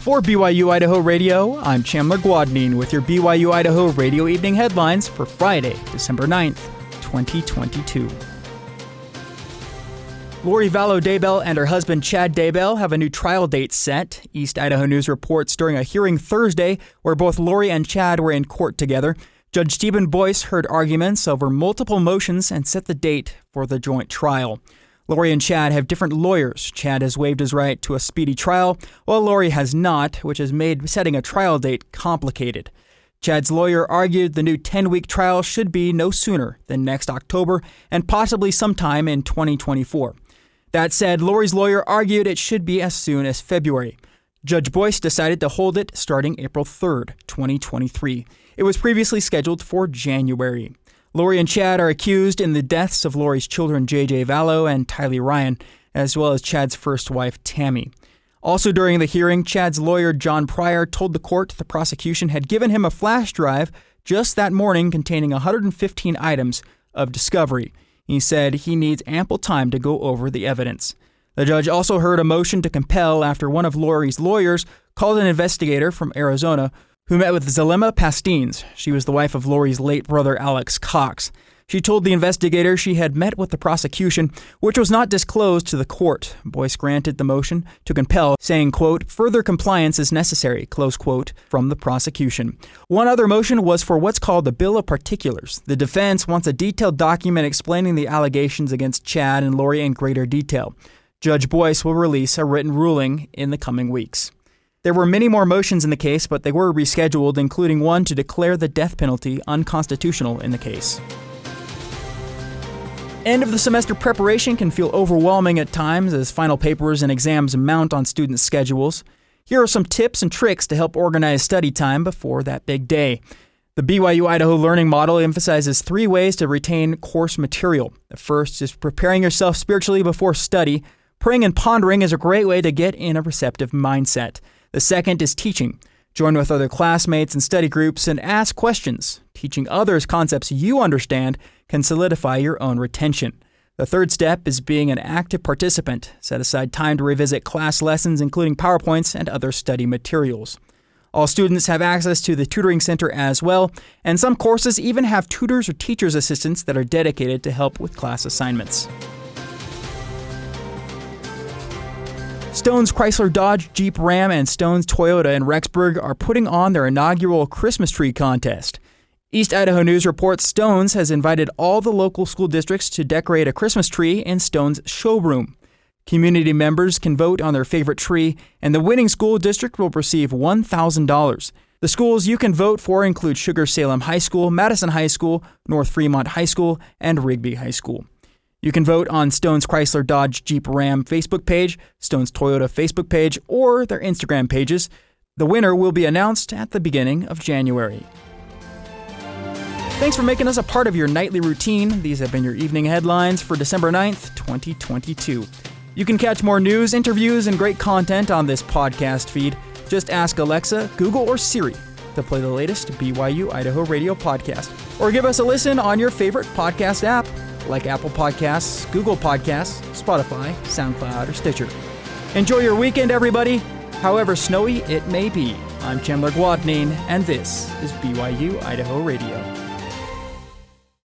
For BYU Idaho Radio, I'm Chandler Guadnine with your BYU Idaho Radio Evening Headlines for Friday, December 9th, 2022. Lori Vallow Daybell and her husband Chad Daybell have a new trial date set. East Idaho News reports during a hearing Thursday where both Lori and Chad were in court together. Judge Steven Boyce heard arguments over multiple motions and set the date for the joint trial. Lori and Chad have different lawyers. Chad has waived his right to a speedy trial, while Lori has not, which has made setting a trial date complicated. Chad's lawyer argued the new 10 week trial should be no sooner than next October and possibly sometime in 2024. That said, Lori's lawyer argued it should be as soon as February. Judge Boyce decided to hold it starting April 3rd, 2023. It was previously scheduled for January. Lori and Chad are accused in the deaths of Lori's children JJ Vallow and Tylee Ryan, as well as Chad's first wife Tammy. Also during the hearing, Chad's lawyer John Prior told the court the prosecution had given him a flash drive just that morning containing 115 items of discovery. He said he needs ample time to go over the evidence. The judge also heard a motion to compel after one of Lori's lawyers called an investigator from Arizona who met with Zulema Pastenes. She was the wife of Lori's late brother Alex Cox. She told the investigator she had met with the prosecution, which was not disclosed to the court. Boyce granted the motion to compel, saying, quote, further compliance is necessary, close quote, from the prosecution. One other motion was for what's called the Bill of Particulars. The defense wants a detailed document explaining the allegations against Chad and Lori in greater detail. Judge Boyce will release a written ruling in the coming weeks. There were many more motions in the case, but they were rescheduled, including one to declare the death penalty unconstitutional in the case. End of the semester preparation can feel overwhelming at times as final papers and exams mount on students' schedules. Here are some tips and tricks to help organize study time before that big day. The BYU Idaho Learning Model emphasizes three ways to retain course material. The first is preparing yourself spiritually before study. Praying and pondering is a great way to get in a receptive mindset. The second is teaching. Join with other classmates and study groups and ask questions. Teaching others concepts you understand can solidify your own retention. The third step is being an active participant. Set aside time to revisit class lessons, including PowerPoints and other study materials. All students have access to the tutoring center as well, and some courses even have tutors or teachers' assistants that are dedicated to help with class assignments. Stone's Chrysler Dodge Jeep Ram and Stone's Toyota in Rexburg are putting on their inaugural Christmas tree contest. East Idaho News reports Stone's has invited all the local school districts to decorate a Christmas tree in Stone's showroom. Community members can vote on their favorite tree, and the winning school district will receive $1,000. The schools you can vote for include Sugar Salem High School, Madison High School, North Fremont High School, and Rigby High School. You can vote on Stone's Chrysler Dodge Jeep Ram Facebook page, Stone's Toyota Facebook page, or their Instagram pages. The winner will be announced at the beginning of January. Thanks for making us a part of your nightly routine. These have been your evening headlines for December 9th, 2022. You can catch more news, interviews, and great content on this podcast feed. Just ask Alexa, Google, or Siri to play the latest BYU Idaho radio podcast, or give us a listen on your favorite podcast app like Apple Podcasts, Google Podcasts, Spotify, SoundCloud, or Stitcher. Enjoy your weekend, everybody, however snowy it may be. I'm Chandler Guadnine, and this is BYU Idaho Radio.